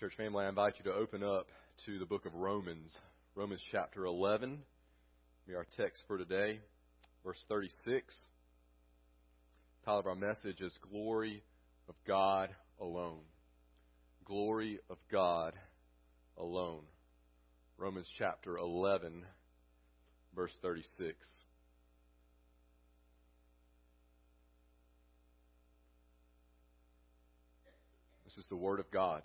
Church family, I invite you to open up to the book of Romans, Romans chapter 11. Be our text for today, verse 36. The title of our message is Glory of God Alone. Glory of God Alone. Romans chapter 11, verse 36. This is the Word of God.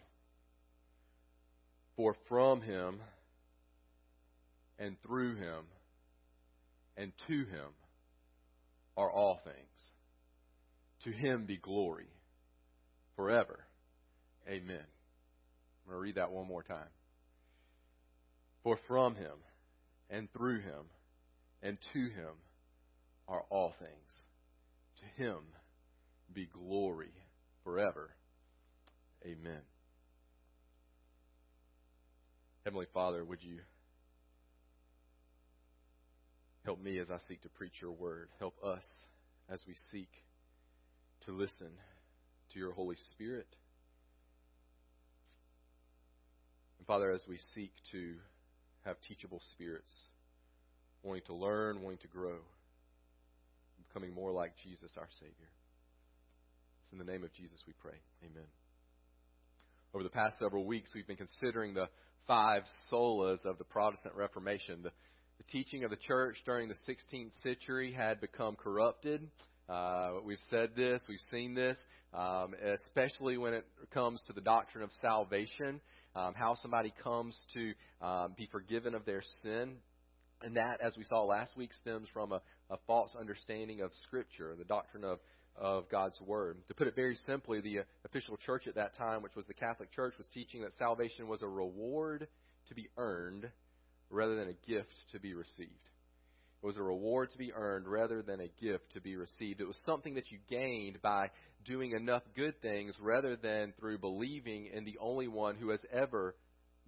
For from him and through him and to him are all things. To him be glory forever. Amen. I'm going to read that one more time. For from him and through him and to him are all things. To him be glory forever. Amen. Heavenly Father, would you help me as I seek to preach your word? Help us as we seek to listen to your Holy Spirit. And Father, as we seek to have teachable spirits, wanting to learn, wanting to grow, becoming more like Jesus, our Savior. It's in the name of Jesus we pray. Amen. Over the past several weeks, we've been considering the five solas of the Protestant Reformation. The, the teaching of the church during the 16th century had become corrupted. Uh, we've said this, we've seen this, um, especially when it comes to the doctrine of salvation, um, how somebody comes to um, be forgiven of their sin. And that, as we saw last week, stems from a, a false understanding of Scripture, the doctrine of of God's Word. To put it very simply, the uh, official church at that time, which was the Catholic Church, was teaching that salvation was a reward to be earned rather than a gift to be received. It was a reward to be earned rather than a gift to be received. It was something that you gained by doing enough good things rather than through believing in the only one who has ever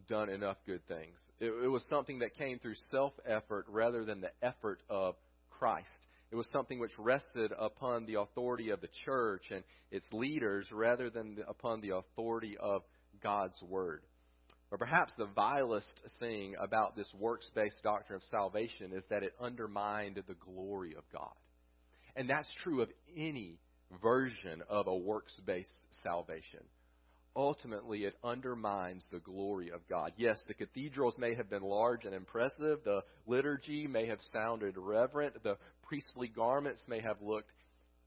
done enough good things. It, it was something that came through self effort rather than the effort of Christ. It was something which rested upon the authority of the church and its leaders rather than upon the authority of God's Word. Or perhaps the vilest thing about this works based doctrine of salvation is that it undermined the glory of God. And that's true of any version of a works based salvation. Ultimately, it undermines the glory of God. Yes, the cathedrals may have been large and impressive. The liturgy may have sounded reverent. The priestly garments may have looked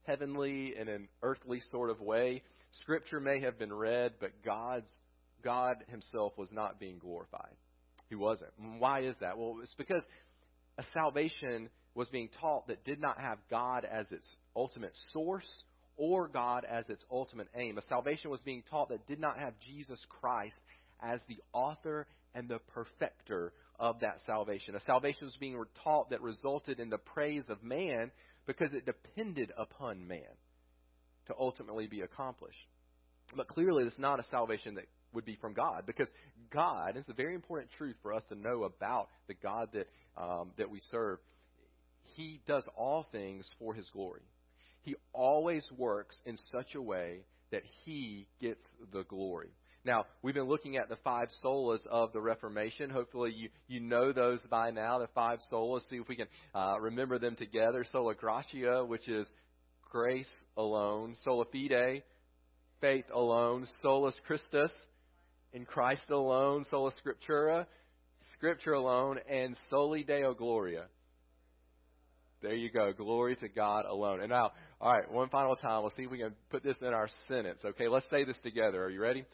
heavenly in an earthly sort of way. Scripture may have been read, but God's God himself was not being glorified. He wasn't. Why is that? Well, it's because a salvation was being taught that did not have God as its ultimate source or God as its ultimate aim. A salvation was being taught that did not have Jesus Christ as the author and the perfecter of that salvation. A salvation was being taught that resulted in the praise of man because it depended upon man to ultimately be accomplished. But clearly, it's not a salvation that would be from God because God is a very important truth for us to know about the God that um, that we serve. He does all things for His glory. He always works in such a way that He gets the glory. Now, we've been looking at the five solas of the Reformation. Hopefully, you, you know those by now, the five solas. See if we can uh, remember them together. Sola gratia, which is grace alone. Sola fide, faith alone. Solus Christus, in Christ alone. Sola scriptura, scripture alone. And soli deo gloria. There you go. Glory to God alone. And now, all right, one final time. Let's see if we can put this in our sentence. Okay, let's say this together. Are you ready?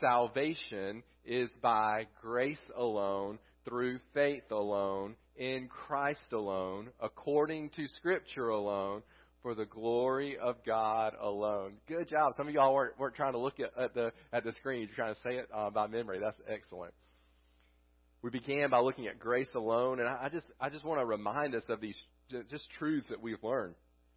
Salvation is by grace alone, through faith alone, in Christ alone, according to Scripture alone, for the glory of God alone. Good job. Some of y'all weren't, weren't trying to look at, at the at the screen. You're trying to say it uh, by memory. That's excellent. We began by looking at grace alone, and I, I just I just want to remind us of these just truths that we've learned.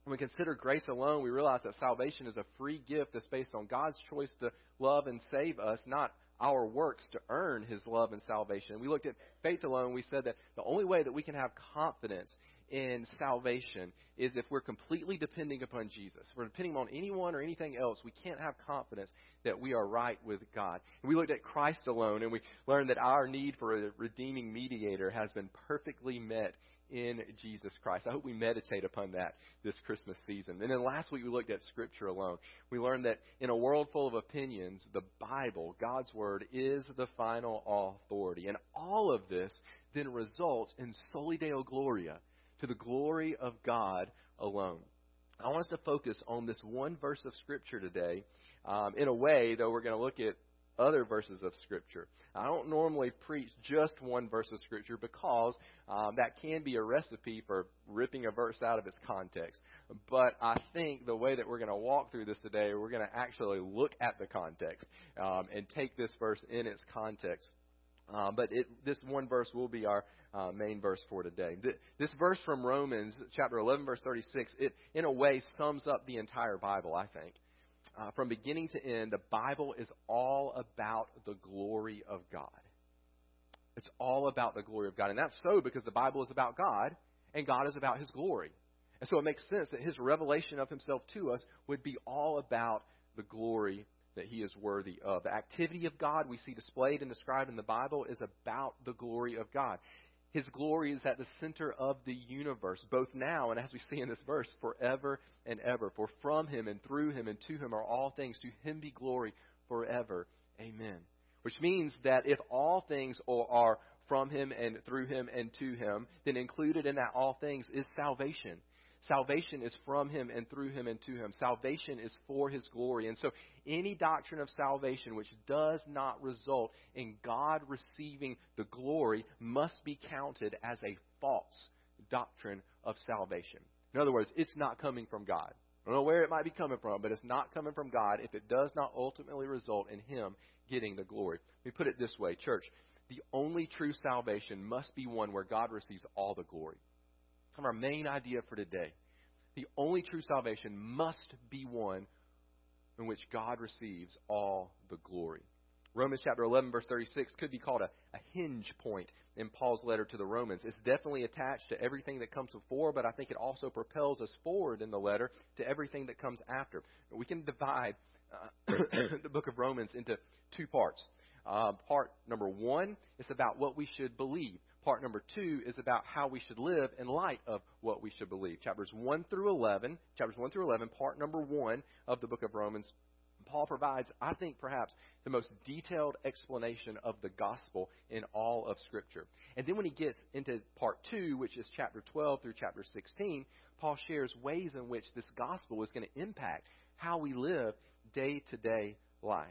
When we consider grace alone, we realize that salvation is a free gift that's based on God's choice to love and save us, not our works to earn his love and salvation. We looked at faith alone. We said that the only way that we can have confidence in salvation is if we're completely depending upon Jesus. If we're depending on anyone or anything else, we can't have confidence that we are right with God. And we looked at Christ alone and we learned that our need for a redeeming mediator has been perfectly met in Jesus Christ. I hope we meditate upon that this Christmas season. And then last week we looked at Scripture alone. We learned that in a world full of opinions, the Bible, God's Word, is the final authority. And all of this then results in soli deo gloria, to the glory of God alone. I want us to focus on this one verse of Scripture today. Um, in a way, though, we're going to look at other verses of Scripture. I don't normally preach just one verse of Scripture because um, that can be a recipe for ripping a verse out of its context. But I think the way that we're going to walk through this today, we're going to actually look at the context um, and take this verse in its context. Um, but it, this one verse will be our uh, main verse for today. This verse from Romans, chapter 11, verse 36, it in a way sums up the entire Bible, I think uh, from beginning to end, the Bible is all about the glory of God. It's all about the glory of God. And that's so because the Bible is about God and God is about His glory. And so it makes sense that His revelation of Himself to us would be all about the glory that He is worthy of. The activity of God we see displayed and described in the Bible is about the glory of God. His glory is at the center of the universe, both now and as we see in this verse, forever and ever. For from him and through him and to him are all things. To him be glory forever. Amen. Which means that if all things are from him and through him and to him, then included in that all things is salvation. Salvation is from him and through him and to him. Salvation is for his glory. And so any doctrine of salvation which does not result in God receiving the glory must be counted as a false doctrine of salvation. In other words, it's not coming from God. I don't know where it might be coming from, but it's not coming from God if it does not ultimately result in Him getting the glory. Let me put it this way, church. The only true salvation must be one where God receives all the glory of our main idea for today. The only true salvation must be one in which God receives all the glory. Romans chapter 11, verse 36 could be called a, a, hinge point in Paul's letter to the Romans. It's definitely attached to everything that comes before, but I think it also propels us forward in the letter to everything that comes after. We can divide uh, the book of Romans into two parts. Uh, part number one is about what we should believe. Part number two is about how we should live in light of what we should believe. Chapters 1 through 11, chapters 1 through 11, part number 1 of the book of Romans, Paul provides, I think, perhaps the most detailed explanation of the gospel in all of Scripture. And then when he gets into part 2, which is chapter 12 through chapter 16, Paul shares ways in which this gospel is going to impact how we live day to day life.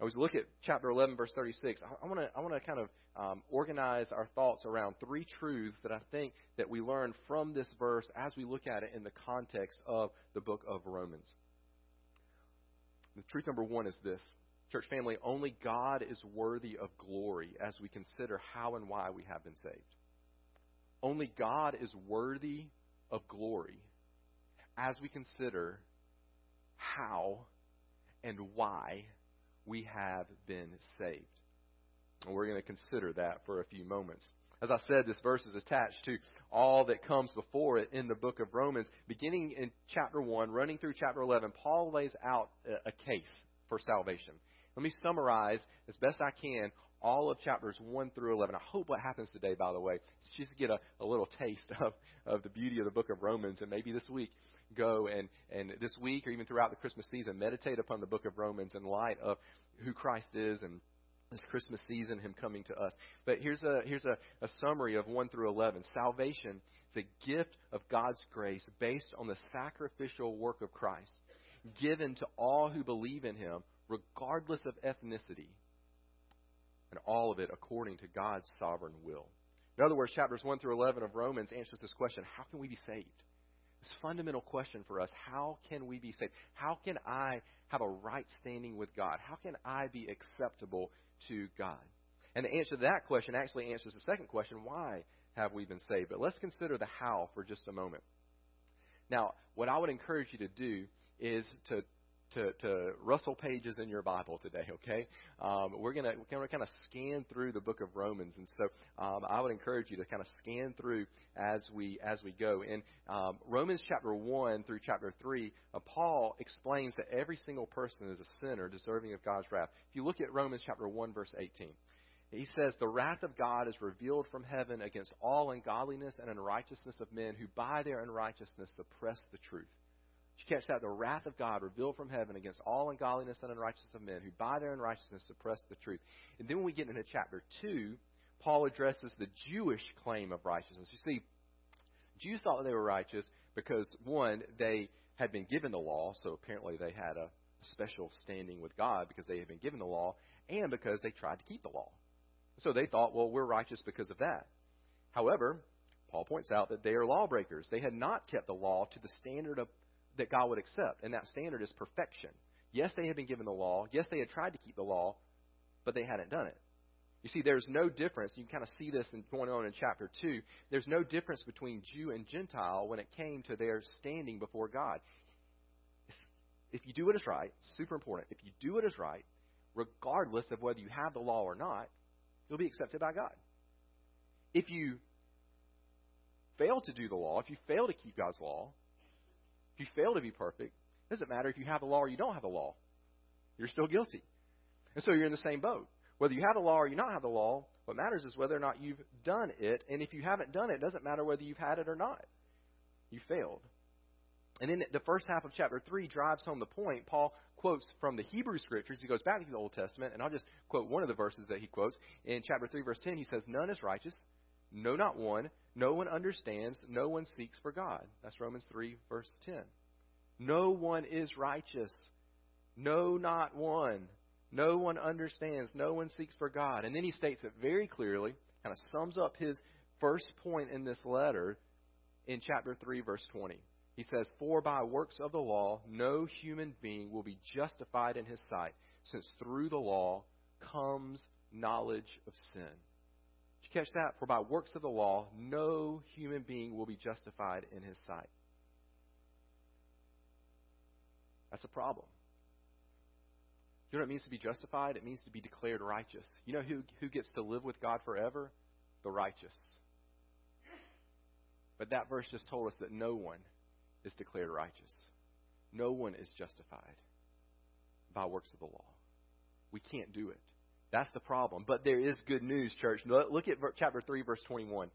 As we look at chapter 11, verse 36, I want to I want to kind of um, organize our thoughts around three truths that I think that we learn from this verse as we look at it in the context of the book of Romans. The truth number one is this. Church family, only God is worthy of glory as we consider how and why we have been saved. Only God is worthy of glory as we consider how and why we have been saved. And we're going to consider that for a few moments. As I said, this verse is attached to all that comes before it in the book of Romans. Beginning in chapter 1, running through chapter 11, Paul lays out a case for salvation. Let me summarize as best I can all of chapters 1 through 11. I hope what happens today, by the way, is just get a, a little taste of, of the beauty of the book of Romans. And maybe this week, go and, and this week or even throughout the Christmas season, meditate upon the book of Romans in light of who Christ is and this Christmas season, Him coming to us. But here's a here's a, a summary of one through eleven. Salvation is a gift of God's grace based on the sacrificial work of Christ, given to all who believe in Him, regardless of ethnicity, and all of it according to God's sovereign will. In other words, chapters 1 through 11 of Romans answers this question how can we be saved? This fundamental question for us how can we be saved? How can I have a right standing with God? How can I be acceptable to God? And the answer to that question actually answers the second question why have we been saved? But let's consider the how for just a moment. Now, what I would encourage you to do is to to, to rustle pages in your Bible today, okay? Um, we're going to kind of scan through the book of Romans, and so um, I would encourage you to kind of scan through as we as we go. In um, Romans chapter one through chapter three, uh, Paul explains that every single person is a sinner deserving of God's wrath. If you look at Romans chapter one verse eighteen. He says, The wrath of God is revealed from heaven against all ungodliness and unrighteousness of men who by their unrighteousness suppress the truth. Did you catch that? The wrath of God revealed from heaven against all ungodliness and unrighteousness of men who by their unrighteousness suppress the truth. And then when we get into chapter 2, Paul addresses the Jewish claim of righteousness. You see, Jews thought that they were righteous because, one, they had been given the law, so apparently they had a special standing with God because they had been given the law, and because they tried to keep the law. So they thought, well, we're righteous because of that. However, Paul points out that they are lawbreakers. They had not kept the law to the standard of that God would accept, and that standard is perfection. Yes, they had been given the law. Yes, they had tried to keep the law, but they hadn't done it. You see, there's no difference. You can kind of see this in, going on in chapter 2. There's no difference between Jew and Gentile when it came to their standing before God. If you do what is right, super important. If you do what is right, regardless of whether you have the law or not, you'll be accepted by God. If you fail to do the law, if you fail to keep God's law, if you fail to be perfect, it doesn't matter if you have the law or you don't have the law. You're still guilty. And so you're in the same boat. Whether you have the law or you not have the law, what matters is whether or not you've done it. And if you haven't done it, it doesn't matter whether you've had it or not. You failed. And then the first half of chapter 3 drives home the point. Paul quotes from the Hebrew scriptures. He goes back to the Old Testament, and I'll just quote one of the verses that he quotes. In chapter 3, verse 10, he says, None is righteous, no, not one. No one understands. No one seeks for God. That's Romans 3, verse 10. No one is righteous. No, not one. No one understands. No one seeks for God. And then he states it very clearly, kind of sums up his first point in this letter in chapter 3, verse 20. He says, For by works of the law, no human being will be justified in his sight, since through the law comes knowledge of sin. You catch that? For by works of the law, no human being will be justified in his sight. That's a problem. You know what it means to be justified? It means to be declared righteous. You know who, who gets to live with God forever? The righteous. But that verse just told us that no one is declared righteous. No one is justified by works of the law. We can't do it. That's the problem. But there is good news, church. Look at chapter 3, verse 21. It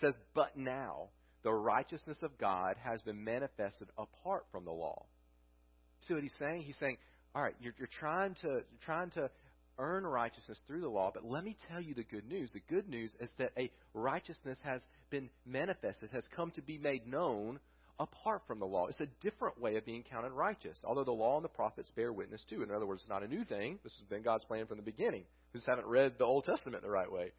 says, But now the righteousness of God has been manifested apart from the law. See what he's saying? He's saying, All right, you're, you're trying to you're trying to earn righteousness through the law, but let me tell you the good news. The good news is that a righteousness has been manifested, has come to be made known apart from the law. It's a different way of being counted righteous, although the law and the prophets bear witness too. In other words, it's not a new thing. This has been God's plan from the beginning. We just haven't read the Old Testament the right way.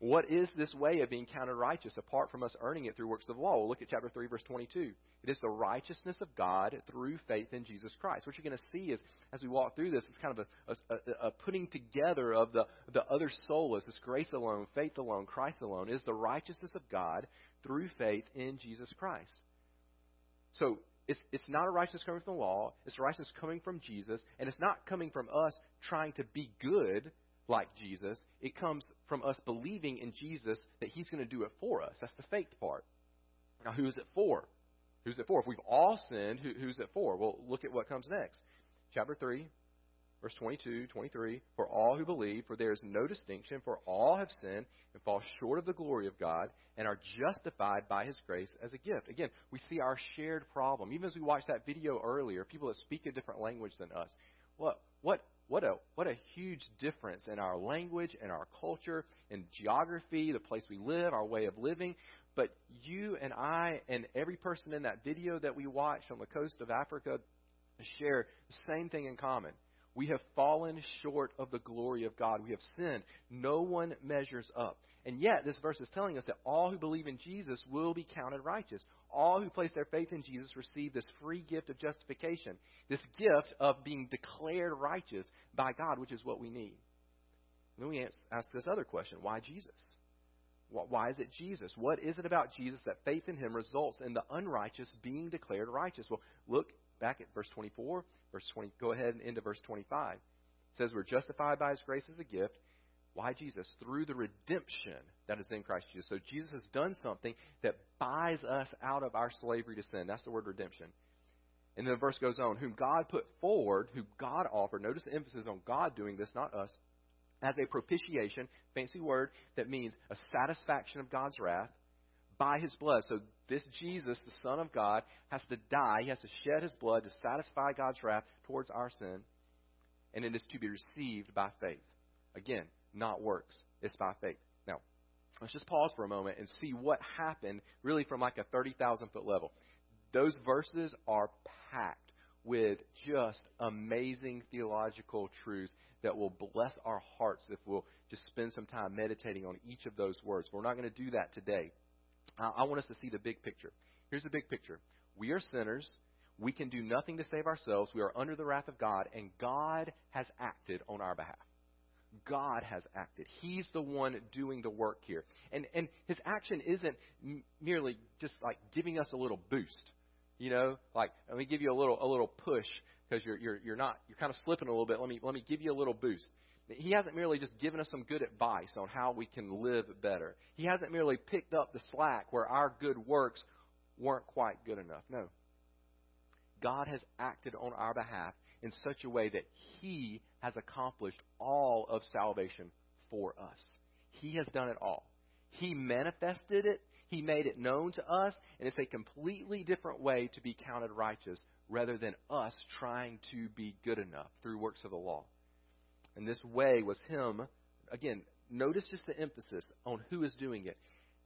What is this way of being counted righteous apart from us earning it through works of the law? Well, look at chapter 3, verse 22. It is the righteousness of God through faith in Jesus Christ. What you're going to see is, as we walk through this, it's kind of a, a, a putting together of the, the other solas, this grace alone, faith alone, Christ alone, is the righteousness of God through faith in Jesus Christ. So it's, it's not a righteousness coming from the law, it's a righteousness coming from Jesus, and it's not coming from us trying to be good like Jesus. It comes from us believing in Jesus that He's going to do it for us. That's the faith part. Now, who is it for? Who's it for? If we've all sinned, who, who's it for? Well, look at what comes next. Chapter 3, verse 22, 23. For all who believe, for there is no distinction, for all have sinned and fall short of the glory of God and are justified by His grace as a gift. Again, we see our shared problem. Even as we watched that video earlier, people that speak a different language than us. What, what, what a, what a huge difference in our language and our culture and geography, the place we live, our way of living. But you and I and every person in that video that we watched on the coast of Africa share the same thing in common. We have fallen short of the glory of God. We have sinned. No one measures up. And yet, this verse is telling us that all who believe in Jesus will be counted righteous. All who place their faith in Jesus receive this free gift of justification, this gift of being declared righteous by God, which is what we need. Then we ask this other question why Jesus? Why is it Jesus? What is it about Jesus that faith in him results in the unrighteous being declared righteous? Well, look back at verse 24, verse 20, go ahead and into verse 25. It says, We're justified by his grace as a gift. Why Jesus? Through the redemption that is in Christ Jesus. So Jesus has done something that buys us out of our slavery to sin. That's the word redemption. And then the verse goes on, whom God put forward, who God offered. Notice the emphasis on God doing this, not us. As a propitiation, fancy word that means a satisfaction of God's wrath by his blood. So this Jesus, the Son of God, has to die. He has to shed his blood to satisfy God's wrath towards our sin. And it is to be received by faith. Again, not works. It's by faith. Now, let's just pause for a moment and see what happened really from like a 30,000 foot level. Those verses are packed with just amazing theological truths that will bless our hearts if we'll just spend some time meditating on each of those words. We're not going to do that today. I want us to see the big picture. Here's the big picture We are sinners. We can do nothing to save ourselves. We are under the wrath of God, and God has acted on our behalf. God has acted. He's the one doing the work here. And, and his action isn't merely just like giving us a little boost. You know, like let me give you a little a little push because you're you're you're not you're kind of slipping a little bit. Let me let me give you a little boost. He hasn't merely just given us some good advice on how we can live better. He hasn't merely picked up the slack where our good works weren't quite good enough. No. God has acted on our behalf in such a way that He has accomplished all of salvation for us. He has done it all. He manifested it, He made it known to us, and it's a completely different way to be counted righteous rather than us trying to be good enough through works of the law. And this way was Him, again, notice just the emphasis on who is doing it.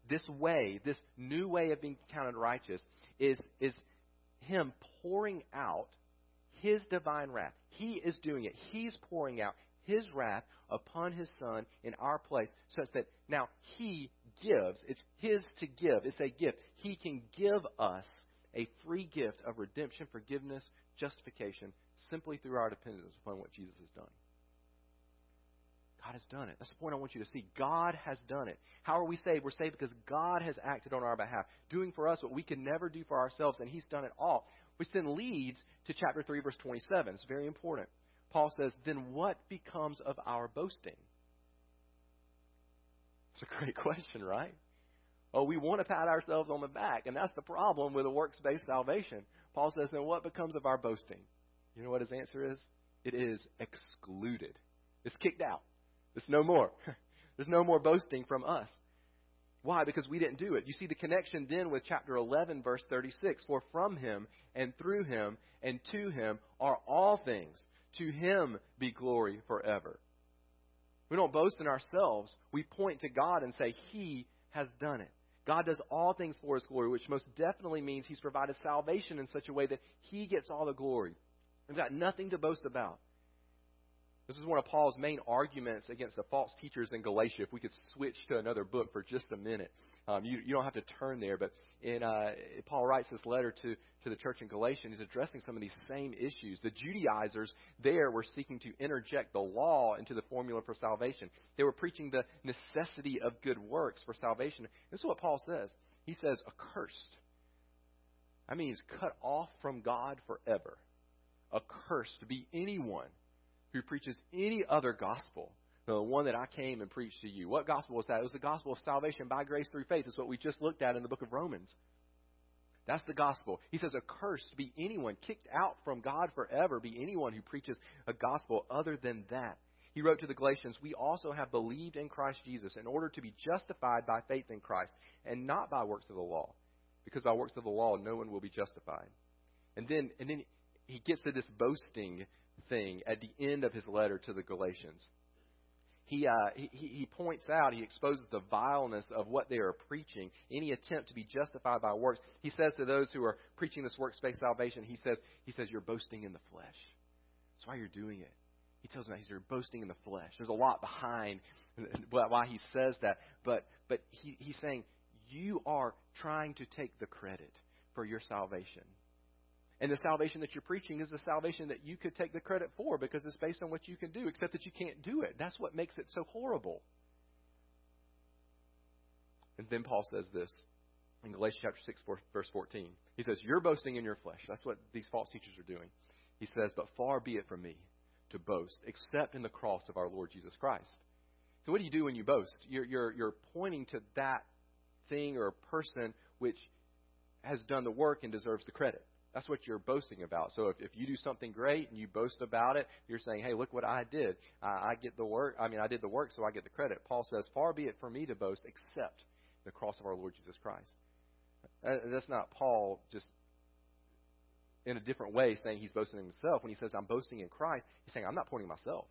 This way, this new way of being counted righteous, is, is Him pouring out his divine wrath. He is doing it. He's pouring out His wrath upon His Son in our place, such that now He gives. It's His to give. It's a gift. He can give us a free gift of redemption, forgiveness, justification, simply through our dependence upon what Jesus has done. God has done it. That's the point I want you to see. God has done it. How are we saved? We're saved because God has acted on our behalf, doing for us what we can never do for ourselves, and He's done it all. Which then leads to chapter 3, verse 27. It's very important. Paul says, Then what becomes of our boasting? It's a great question, right? Oh, we want to pat ourselves on the back, and that's the problem with a works based salvation. Paul says, Then what becomes of our boasting? You know what his answer is? It is excluded. It's kicked out. It's no more. There's no more boasting from us. Why? Because we didn't do it. You see the connection then with chapter 11, verse 36. For from him and through him and to him are all things. To him be glory forever. We don't boast in ourselves. We point to God and say, He has done it. God does all things for His glory, which most definitely means He's provided salvation in such a way that He gets all the glory. We've got nothing to boast about. This is one of Paul's main arguments against the false teachers in Galatia. If we could switch to another book for just a minute, um, you, you don't have to turn there, but in, uh, Paul writes this letter to, to the church in Galatia, and he's addressing some of these same issues. The Judaizers there were seeking to interject the law into the formula for salvation. They were preaching the necessity of good works for salvation. This is what Paul says. He says, accursed. That means cut off from God forever. Accursed to be anyone who preaches any other gospel than the one that I came and preached to you. What gospel was that? It was the gospel of salvation by grace through faith. It's what we just looked at in the book of Romans. That's the gospel. He says, Accursed be anyone kicked out from God forever, be anyone who preaches a gospel other than that. He wrote to the Galatians, We also have believed in Christ Jesus in order to be justified by faith in Christ, and not by works of the law. Because by works of the law, no one will be justified. And then, and then he gets to this boasting thing at the end of his letter to the Galatians. He, uh, he, he points out, he exposes the vileness of what they are preaching, any attempt to be justified by works. He says to those who are preaching this works based salvation, he says, he says, You're boasting in the flesh. That's why you're doing it. He tells them that you're boasting in the flesh. There's a lot behind why he says that, but, but he, he's saying, You are trying to take the credit for your salvation. And the salvation that you're preaching is the salvation that you could take the credit for because it's based on what you can do, except that you can't do it. That's what makes it so horrible. And then Paul says this in Galatians chapter 6, verse 14. He says, You're boasting in your flesh. That's what these false teachers are doing. He says, But far be it from me to boast, except in the cross of our Lord Jesus Christ. So, what do you do when you boast? You're, you're, you're pointing to that thing or person which has done the work and deserves the credit. That's what you're boasting about. So if, if you do something great and you boast about it, you're saying, hey, look what I did. I, I get the work. I mean, I did the work, so I get the credit. Paul says, far be it from me to boast except the cross of our Lord Jesus Christ. Uh, that's not Paul just in a different way saying he's boasting in himself. When he says, I'm boasting in Christ, he's saying, I'm not pointing myself.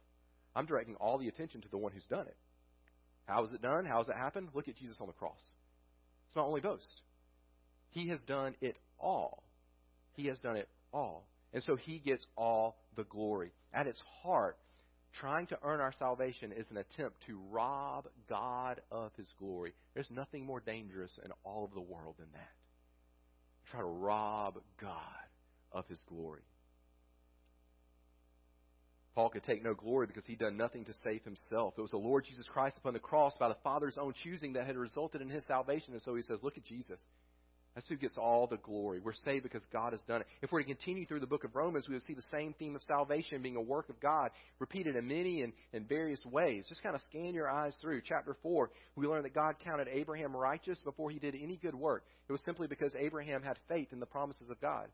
I'm directing all the attention to the one who's done it. How is it done? How has it happened? Look at Jesus on the cross. It's not only boast. He has done it all. He has done it all. And so he gets all the glory. At its heart, trying to earn our salvation is an attempt to rob God of his glory. There's nothing more dangerous in all of the world than that. Try to rob God of his glory. Paul could take no glory because he'd done nothing to save himself. It was the Lord Jesus Christ upon the cross by the Father's own choosing that had resulted in his salvation. And so he says, Look at Jesus. That's who gets all the glory. We're saved because God has done it. If we're to continue through the book of Romans, we will see the same theme of salvation being a work of God, repeated in many and in various ways. Just kind of scan your eyes through. Chapter 4, we learn that God counted Abraham righteous before he did any good work. It was simply because Abraham had faith in the promises of God.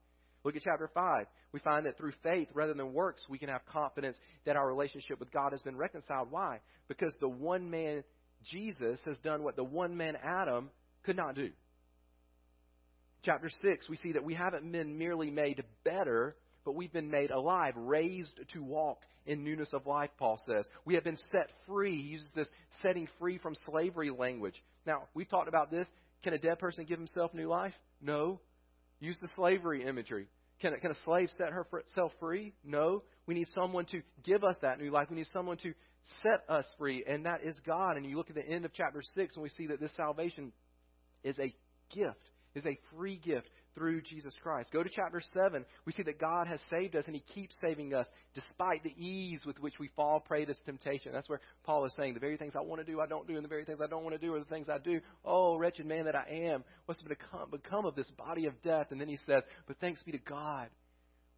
Look at chapter 5. We find that through faith rather than works, we can have confidence that our relationship with God has been reconciled. Why? Because the one man, Jesus, has done what the one man, Adam, could not do chapter 6, we see that we haven't been merely made better, but we've been made alive, raised to walk in newness of life, Paul says. We have been set free. He uses this setting free from slavery language. Now, we've talked about this. Can a dead person give himself new life? No. Use the slavery imagery. Can a, can a slave set herself free? No. We need someone to give us that new life. We need someone to set us free, and that is God. And you look at the end of chapter 6, and we see that this salvation is a gift is a free gift through Jesus Christ. Go to chapter 7. We see that God has saved us and He keeps saving us despite the ease with which we fall prey to temptation. That's where Paul is saying, The very things I want to do, I don't do, and the very things I don't want to do are the things I do. Oh, wretched man that I am. What's become, become of this body of death? And then he says, But thanks be to God.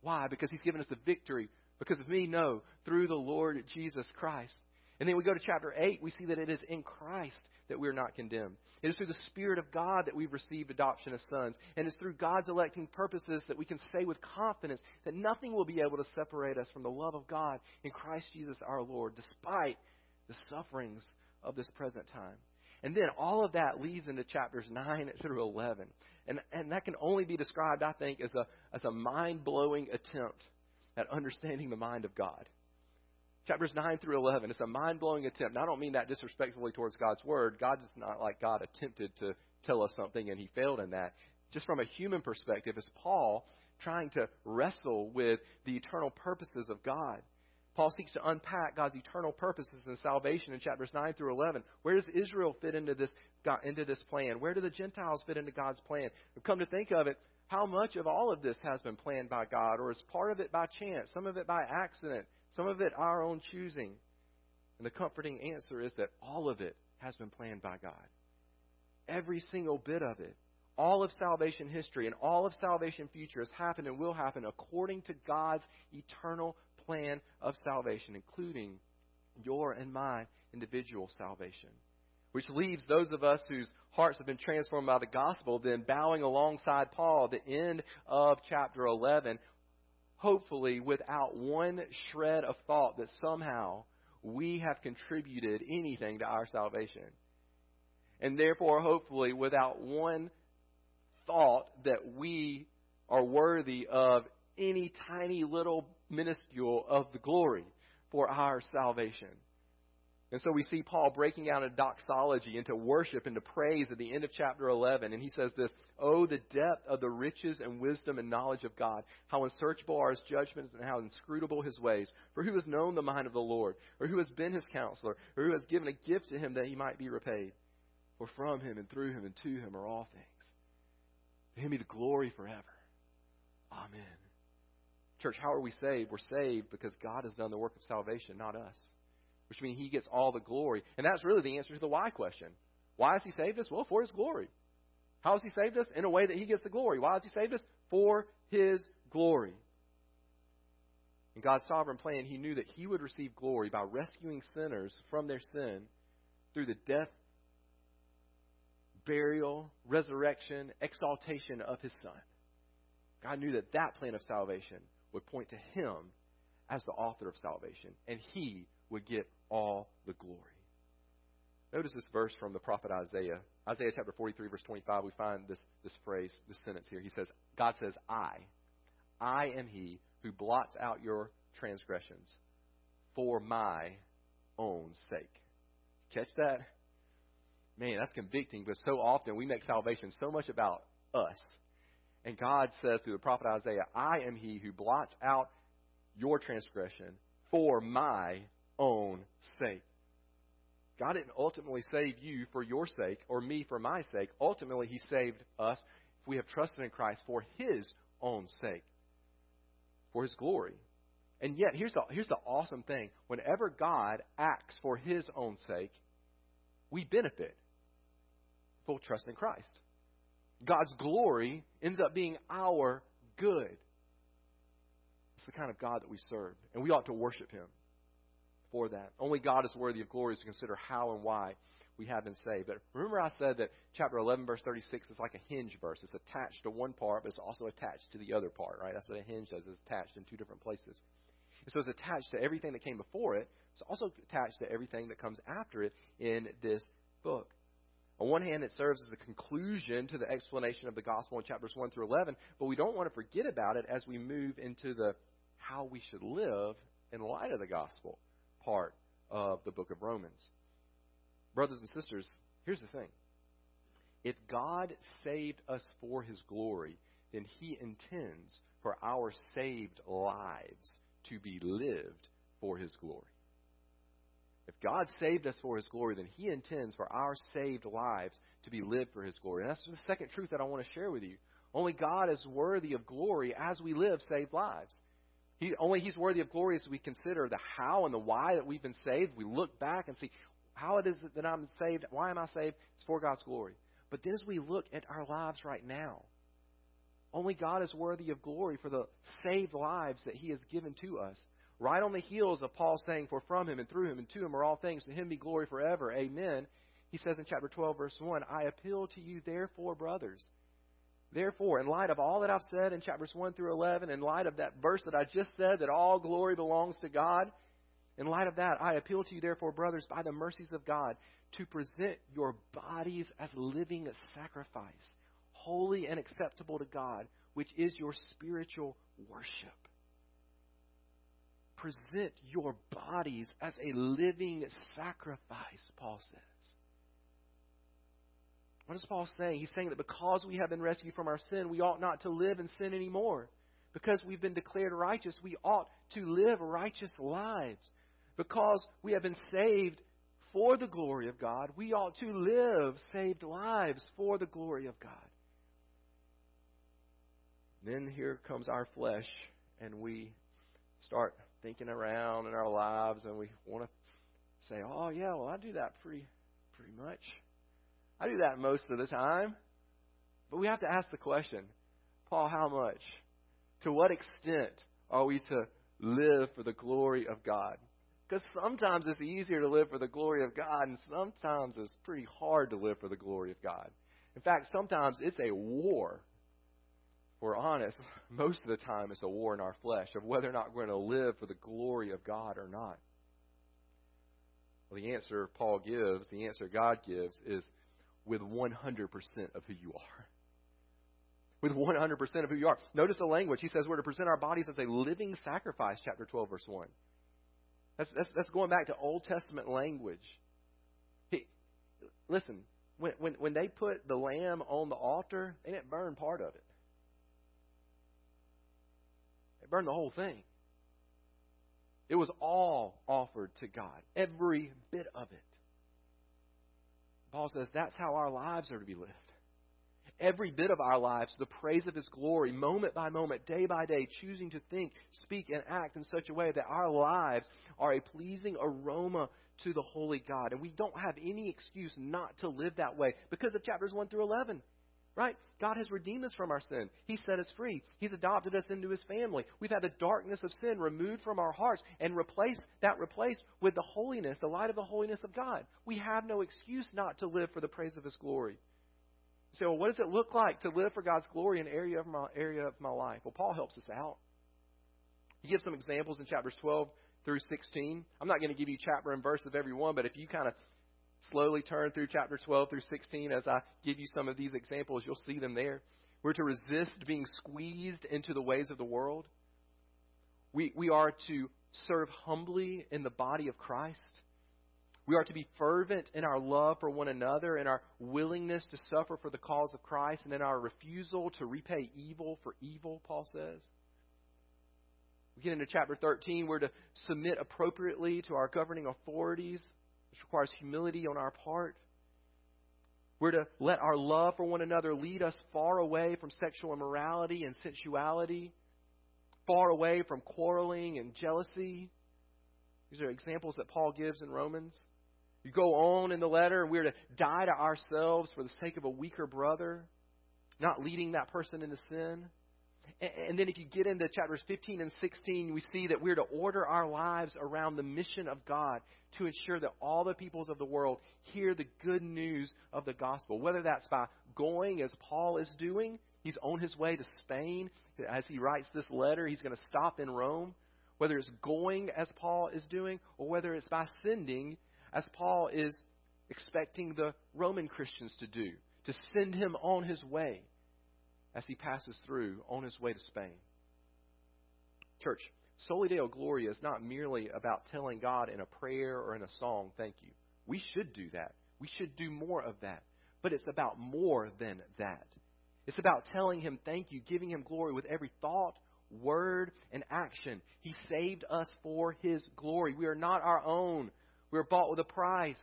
Why? Because He's given us the victory. Because of me? No. Through the Lord Jesus Christ. And then we go to chapter 8, we see that it is in Christ that we are not condemned. It is through the Spirit of God that we've received adoption as sons. And it's through God's electing purposes that we can say with confidence that nothing will be able to separate us from the love of God in Christ Jesus our Lord, despite the sufferings of this present time. And then all of that leads into chapters 9 through 11. And, and that can only be described, I think, as a, as a mind blowing attempt at understanding the mind of God. Chapters 9 through 11. It's a mind blowing attempt. And I don't mean that disrespectfully towards God's Word. God is not like God attempted to tell us something and he failed in that. Just from a human perspective, it's Paul trying to wrestle with the eternal purposes of God. Paul seeks to unpack God's eternal purposes in salvation in chapters 9 through 11. Where does Israel fit into this, into this plan? Where do the Gentiles fit into God's plan? Come to think of it, how much of all of this has been planned by God, or is part of it by chance, some of it by accident? Some of it our own choosing. And the comforting answer is that all of it has been planned by God. Every single bit of it. All of salvation history and all of salvation future has happened and will happen according to God's eternal plan of salvation, including your and my individual salvation. Which leaves those of us whose hearts have been transformed by the gospel then bowing alongside Paul at the end of chapter 11, hopefully without one shred of thought that somehow we have contributed anything to our salvation. And therefore, hopefully, without one thought that we are worthy of any tiny little minuscule of the glory for our salvation. And so we see Paul breaking out a doxology into worship, into praise at the end of chapter 11. And he says this Oh, the depth of the riches and wisdom and knowledge of God. How unsearchable are his judgments and how inscrutable his ways. For who has known the mind of the Lord? Or who has been his counselor? Or who has given a gift to him that he might be repaid? For from him and through him and to him are all things. To him be the glory forever. Amen. Church, how are we saved? We're saved because God has done the work of salvation, not us which means he gets all the glory. And that's really the answer to the why question. Why has he saved us? Well, for his glory. How has He saved us? In a way that He gets the glory. Why has He saved us? For His glory. In God's sovereign plan, He knew that He would receive glory by rescuing sinners from their sin through the death, burial, resurrection, exaltation of His Son. God knew that that plan of salvation would point to Him as the author of salvation, and He would get all the glory. Notice this verse from the prophet Isaiah. Isaiah chapter 43, verse 25, we find this, this phrase, this sentence here. He says, God says, I, I am He who blots out your transgressions for my own sake. Catch that? Man, that's convicting because so often we make salvation so much about us. And God says through the prophet Isaiah, I am He who blots out your transgression for my own sake. God didn't ultimately save you for your sake or me for my sake. Ultimately, He saved us if we have trusted in Christ for His own sake, for His glory. And yet, here's the, here's the awesome thing. Whenever God acts for His own sake, we benefit. Full trust in Christ. God's glory ends up being our good. It's the kind of God that we serve, and we ought to worship Him for that. Only God is worthy of glory to consider how and why we have been saved. But remember, I said that chapter 11, verse 36 is like a hinge verse. It's attached to one part, but it's also attached to the other part, right? That's what a hinge does, it's attached in two different places. And so it's attached to everything that came before it. It's also attached to everything that comes after it in this book. On one hand, it serves as a conclusion to the explanation of the gospel in chapters 1 through 11, but we don't want to forget about it as we move into the how we should live in light of the gospel part of the book of Romans. Brothers and sisters, here's the thing. If God saved us for his glory, then he intends for our saved lives to be lived for his glory. If God saved us for his glory, then he intends for our saved lives to be lived for his glory. And that's the second truth that I want to share with you. Only God is worthy of glory as we live saved lives. He, only He's worthy of glory as we consider the how and the why that we've been saved. We look back and see how it is that I'm saved. Why am I saved? It's for God's glory. But then as we look at our lives right now, only God is worthy of glory for the saved lives that He has given to us. Right on the heels of Paul saying, For from Him and through Him and to Him are all things, to Him be glory forever. Amen. He says in chapter 12, verse 1, I appeal to you, therefore, brothers Therefore, in light of all that I've said in chapters 1 through 11, in light of that verse that I just said, that all glory belongs to God, in light of that, I appeal to you, therefore, brothers, by the mercies of God, to present your bodies as living sacrifice, holy and acceptable to God, which is your spiritual worship. Present your bodies as a living sacrifice, Paul says. What is Paul saying? He's saying that because we have been rescued from our sin, we ought not to live in sin anymore. Because we've been declared righteous, we ought to live righteous lives. Because we have been saved for the glory of God, we ought to live saved lives for the glory of God. Then here comes our flesh, and we start thinking around in our lives, and we want to say, "Oh yeah, well I do that pretty, pretty much." I do that most of the time. But we have to ask the question Paul, how much? To what extent are we to live for the glory of God? Because sometimes it's easier to live for the glory of God, and sometimes it's pretty hard to live for the glory of God. In fact, sometimes it's a war. If we're honest, most of the time it's a war in our flesh of whether or not we're going to live for the glory of God or not. Well, the answer Paul gives, the answer God gives, is with 100% of who you are. With 100% of who you are. Notice the language. He says we're to present our bodies as a living sacrifice, chapter 12, verse 1. That's, that's, that's going back to Old Testament language. He, listen, when, when, when they put the lamb on the altar, they didn't burn part of it, they burned the whole thing. It was all offered to God, every bit of it. Paul says that's how our lives are to be lived. Every bit of our lives, the praise of His glory, moment by moment, day by day, choosing to think, speak, and act in such a way that our lives are a pleasing aroma to the Holy God. And we don't have any excuse not to live that way because of chapters 1 through 11. Right? God has redeemed us from our sin. He set us free. He's adopted us into His family. We've had the darkness of sin removed from our hearts and replaced that replaced with the holiness, the light of the holiness of God. We have no excuse not to live for the praise of His glory. You say, well, what does it look like to live for God's glory in area of my area of my life? Well, Paul helps us out. He gives some examples in chapters 12 through 16. I'm not going to give you chapter and verse of every one, but if you kind of slowly turn through chapter 12 through 16 as I give you some of these examples. You'll see them there. We're to resist being squeezed into the ways of the world. We, we are to serve humbly in the body of Christ. We are to be fervent in our love for one another, in our willingness to suffer for the cause of Christ, and in our refusal to repay evil for evil, Paul says. We get into chapter 13. We're to submit appropriately to our governing authorities which requires humility on our part. We're to let our love for one another lead us far away from sexual immorality and sensuality, far away from quarreling and jealousy. These are examples that Paul gives in Romans. You go on in the letter, and we're to die to ourselves for the sake of a weaker brother, not leading that person into sin. And then if you get into chapters 15 and 16, we see that we're to order our lives around the mission of God to ensure that all the peoples of the world hear the good news of the gospel. Whether that's by going, as Paul is doing, he's on his way to Spain. As he writes this letter, he's going to stop in Rome. Whether it's going, as Paul is doing, or whether it's by sending, as Paul is expecting the Roman Christians to do, to send him on his way as he passes through on his way to Spain. Church, Soli Deo Gloria is not merely about telling God in a prayer or in a song, thank you. We should do that. We should do more of that. But it's about more than that. It's about telling Him thank you, giving Him glory with every thought, word, and action. He saved us for His glory. We are not our own. We are bought with a price.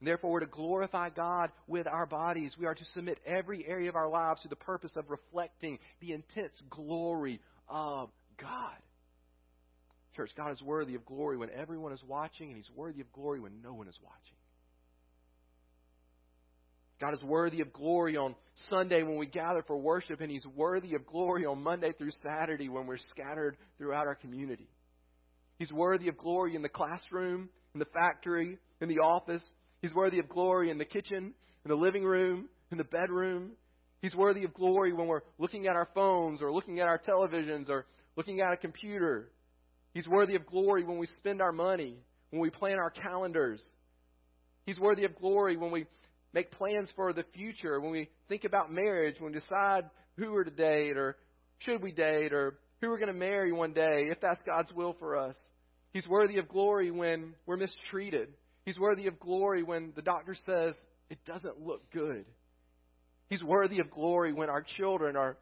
And therefore, we're to glorify God with our bodies. We are to submit every area of our lives to the purpose of reflecting the intense glory of God. Church, God is worthy of glory when everyone is watching, and He's worthy of glory when no one is watching. God is worthy of glory on Sunday when we gather for worship, and He's worthy of glory on Monday through Saturday when we're scattered throughout our community. He's worthy of glory in the classroom, in the factory, in the office, He's worthy of glory in the kitchen, in the living room, in the bedroom. He's worthy of glory when we're looking at our phones or looking at our televisions or looking at a computer. He's worthy of glory when we spend our money, when we plan our calendars. He's worthy of glory when we make plans for the future, when we think about marriage, when we decide who we're to date or should we date or who we're going to marry one day, if that's God's will for us. He's worthy of glory when we're mistreated, He's worthy of glory when the doctor says it doesn't look good. He's worthy of glory when our children are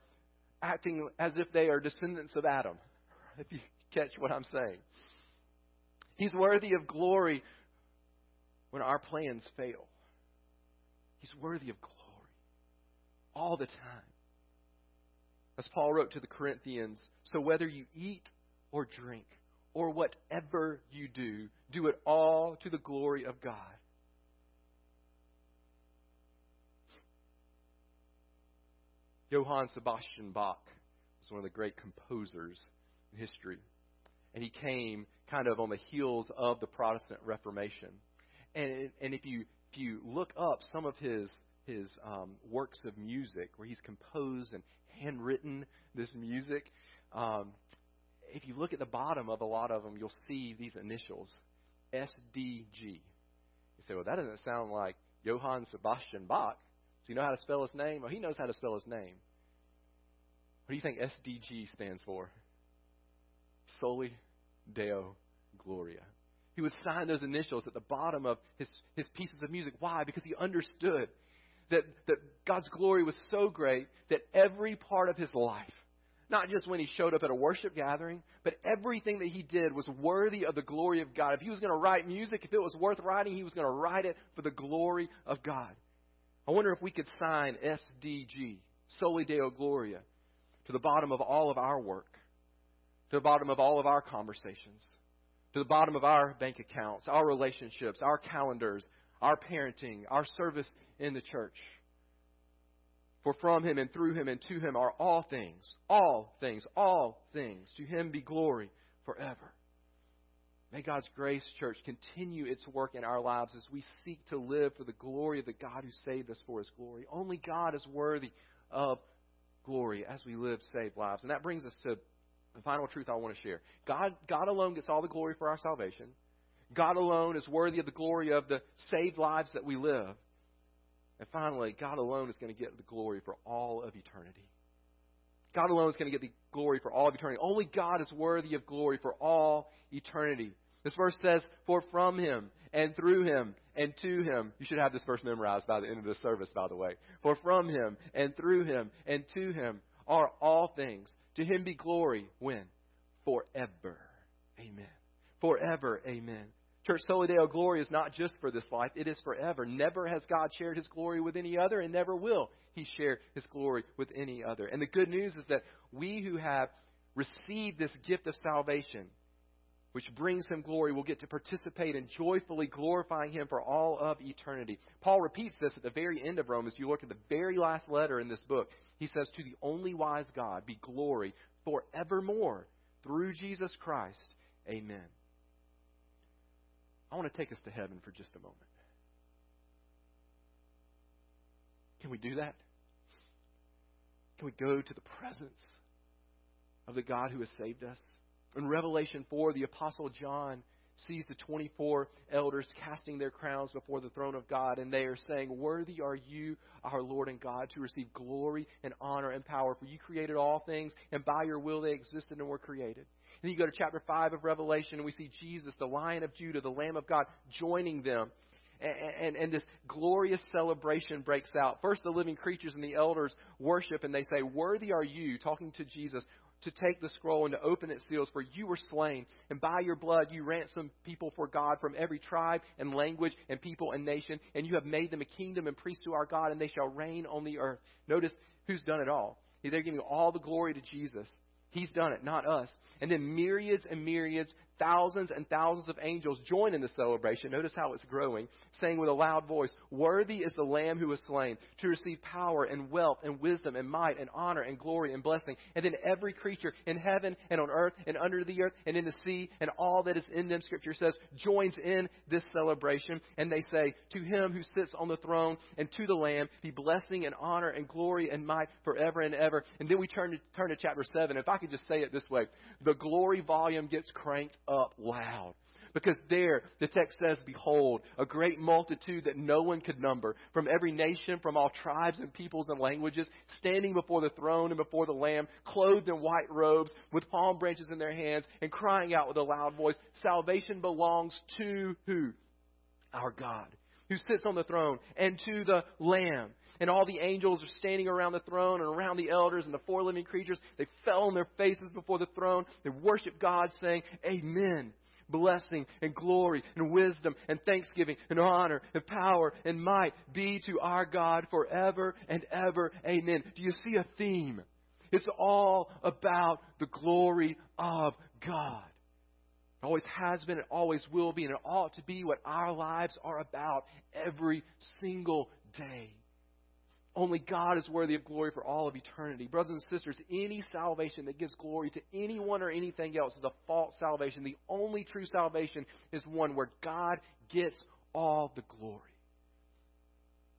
acting as if they are descendants of Adam, if you catch what I'm saying. He's worthy of glory when our plans fail. He's worthy of glory all the time. As Paul wrote to the Corinthians, so whether you eat or drink, or whatever you do, do it all to the glory of God. Johann Sebastian Bach was one of the great composers in history. And he came kind of on the heels of the Protestant Reformation. And, and if, you, if you look up some of his, his um, works of music, where he's composed and handwritten this music, um, if you look at the bottom of a lot of them, you'll see these initials SDG. You say, well, that doesn't sound like Johann Sebastian Bach. So you know how to spell his name? Well, he knows how to spell his name. What do you think SDG stands for? Soli Deo Gloria. He would sign those initials at the bottom of his, his pieces of music. Why? Because he understood that, that God's glory was so great that every part of his life not just when he showed up at a worship gathering, but everything that he did was worthy of the glory of God. If he was going to write music, if it was worth writing, he was going to write it for the glory of God. I wonder if we could sign SDG, Soli Deo Gloria, to the bottom of all of our work, to the bottom of all of our conversations, to the bottom of our bank accounts, our relationships, our calendars, our parenting, our service in the church. For from him and through him and to him are all things, all things, all things. To him be glory forever. May God's grace, church, continue its work in our lives as we seek to live for the glory of the God who saved us for his glory. Only God is worthy of glory as we live saved lives. And that brings us to the final truth I want to share. God, God alone gets all the glory for our salvation. God alone is worthy of the glory of the saved lives that we live. And finally, God alone is going to get the glory for all of eternity. God alone is going to get the glory for all of eternity. Only God is worthy of glory for all eternity. This verse says, For from him and through him and to him, you should have this verse memorized by the end of the service, by the way. For from him and through him and to him are all things. To him be glory. When? Forever. Amen. Forever. Amen. Church, Soli Deo glory is not just for this life, it is forever. Never has God shared his glory with any other, and never will he share his glory with any other. And the good news is that we who have received this gift of salvation, which brings him glory, will get to participate in joyfully glorifying him for all of eternity. Paul repeats this at the very end of Romans. You look at the very last letter in this book. He says, To the only wise God be glory forevermore through Jesus Christ. Amen. I want to take us to heaven for just a moment. Can we do that? Can we go to the presence of the God who has saved us? In Revelation 4, the Apostle John sees the 24 elders casting their crowns before the throne of God, and they are saying, Worthy are you, our Lord and God, to receive glory and honor and power, for you created all things, and by your will they existed and were created. And you go to chapter 5 of Revelation, and we see Jesus, the Lion of Judah, the Lamb of God, joining them. And, and, and, this glorious celebration breaks out. First, the living creatures and the elders worship, and they say, Worthy are you, talking to Jesus, to take the scroll and to open its seals, for you were slain, and by your blood you ransomed people for God from every tribe and language and people and nation, and you have made them a kingdom and priests to our God, and they shall reign on the earth. Notice who's done it all. They're giving all the glory to Jesus. He's done it, not us. And then myriads and myriads, thousands and thousands of angels join in the celebration. Notice how it's growing, saying with a loud voice, Worthy is the Lamb who was slain to receive power and wealth and wisdom and might and honor and glory and blessing. And then every creature in heaven and on earth and under the earth and in the sea and all that is in them, Scripture says, joins in this celebration. And they say, To him who sits on the throne and to the Lamb be blessing and honor and glory and might forever and ever. And then we turn to, turn to chapter 7. If I could just say it this way the glory volume gets cranked up loud. Because there, the text says, Behold, a great multitude that no one could number, from every nation, from all tribes and peoples and languages, standing before the throne and before the Lamb, clothed in white robes, with palm branches in their hands, and crying out with a loud voice, Salvation belongs to who? Our God, who sits on the throne, and to the Lamb. And all the angels are standing around the throne and around the elders and the four living creatures. They fell on their faces before the throne. They worship God, saying, Amen blessing and glory and wisdom and thanksgiving and honor and power and might be to our God forever and ever. Amen. Do you see a theme? It's all about the glory of God. It always has been, it always will be, and it ought to be what our lives are about every single day. Only God is worthy of glory for all of eternity. Brothers and sisters, any salvation that gives glory to anyone or anything else is a false salvation. The only true salvation is one where God gets all the glory.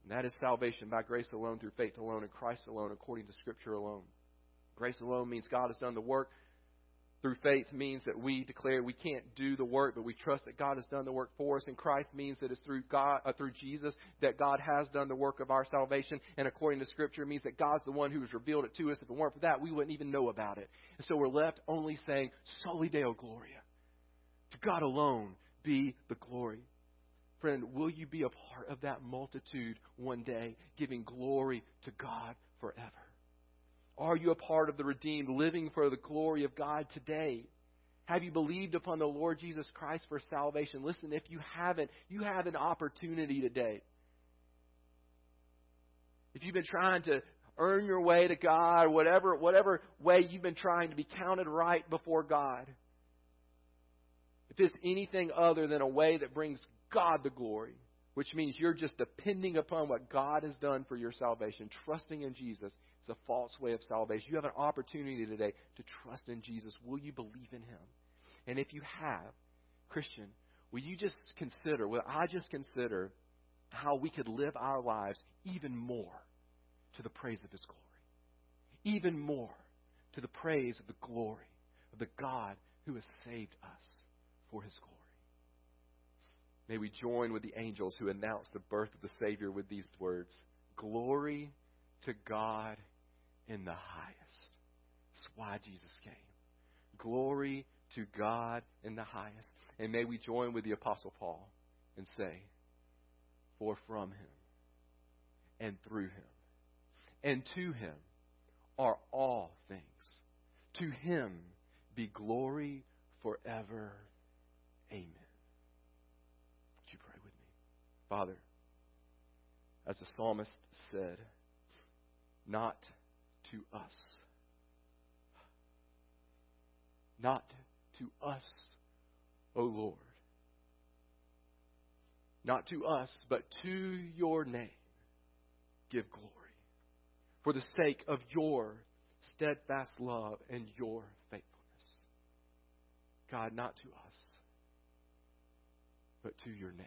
And that is salvation by grace alone, through faith alone, in Christ alone, according to Scripture alone. Grace alone means God has done the work through faith means that we declare we can't do the work, but we trust that God has done the work for us. And Christ means that it's through God, uh, through Jesus, that God has done the work of our salvation. And according to Scripture, it means that God's the one who has revealed it to us. If it weren't for that, we wouldn't even know about it. And so we're left only saying, Soli Deo Gloria. To God alone be the glory. Friend, will you be a part of that multitude one day, giving glory to God forever? Are you a part of the redeemed, living for the glory of God today? Have you believed upon the Lord Jesus Christ for salvation? Listen, if you haven't, you have an opportunity today. If you've been trying to earn your way to God, whatever, whatever way you've been trying to be counted right before God, if it's anything other than a way that brings God the glory, which means you're just depending upon what God has done for your salvation, trusting in Jesus. It's a false way of salvation. You have an opportunity today to trust in Jesus. Will you believe in him? And if you have, Christian, will you just consider, will I just consider how we could live our lives even more to the praise of his glory? Even more to the praise of the glory of the God who has saved us for his glory. May we join with the angels who announced the birth of the Savior with these words Glory to God in the highest. That's why Jesus came. Glory to God in the highest. And may we join with the Apostle Paul and say, For from him and through him and to him are all things. To him be glory forever. Amen. Would you pray with me? Father, as the psalmist said, not to us. Not to us, O Lord. Not to us, but to your name give glory. For the sake of your steadfast love and your faithfulness. God, not to us, but to your name.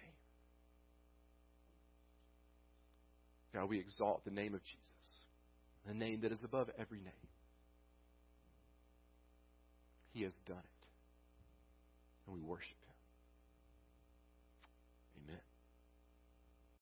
God, we exalt the name of Jesus, the name that is above every name. He has done it, and we worship him.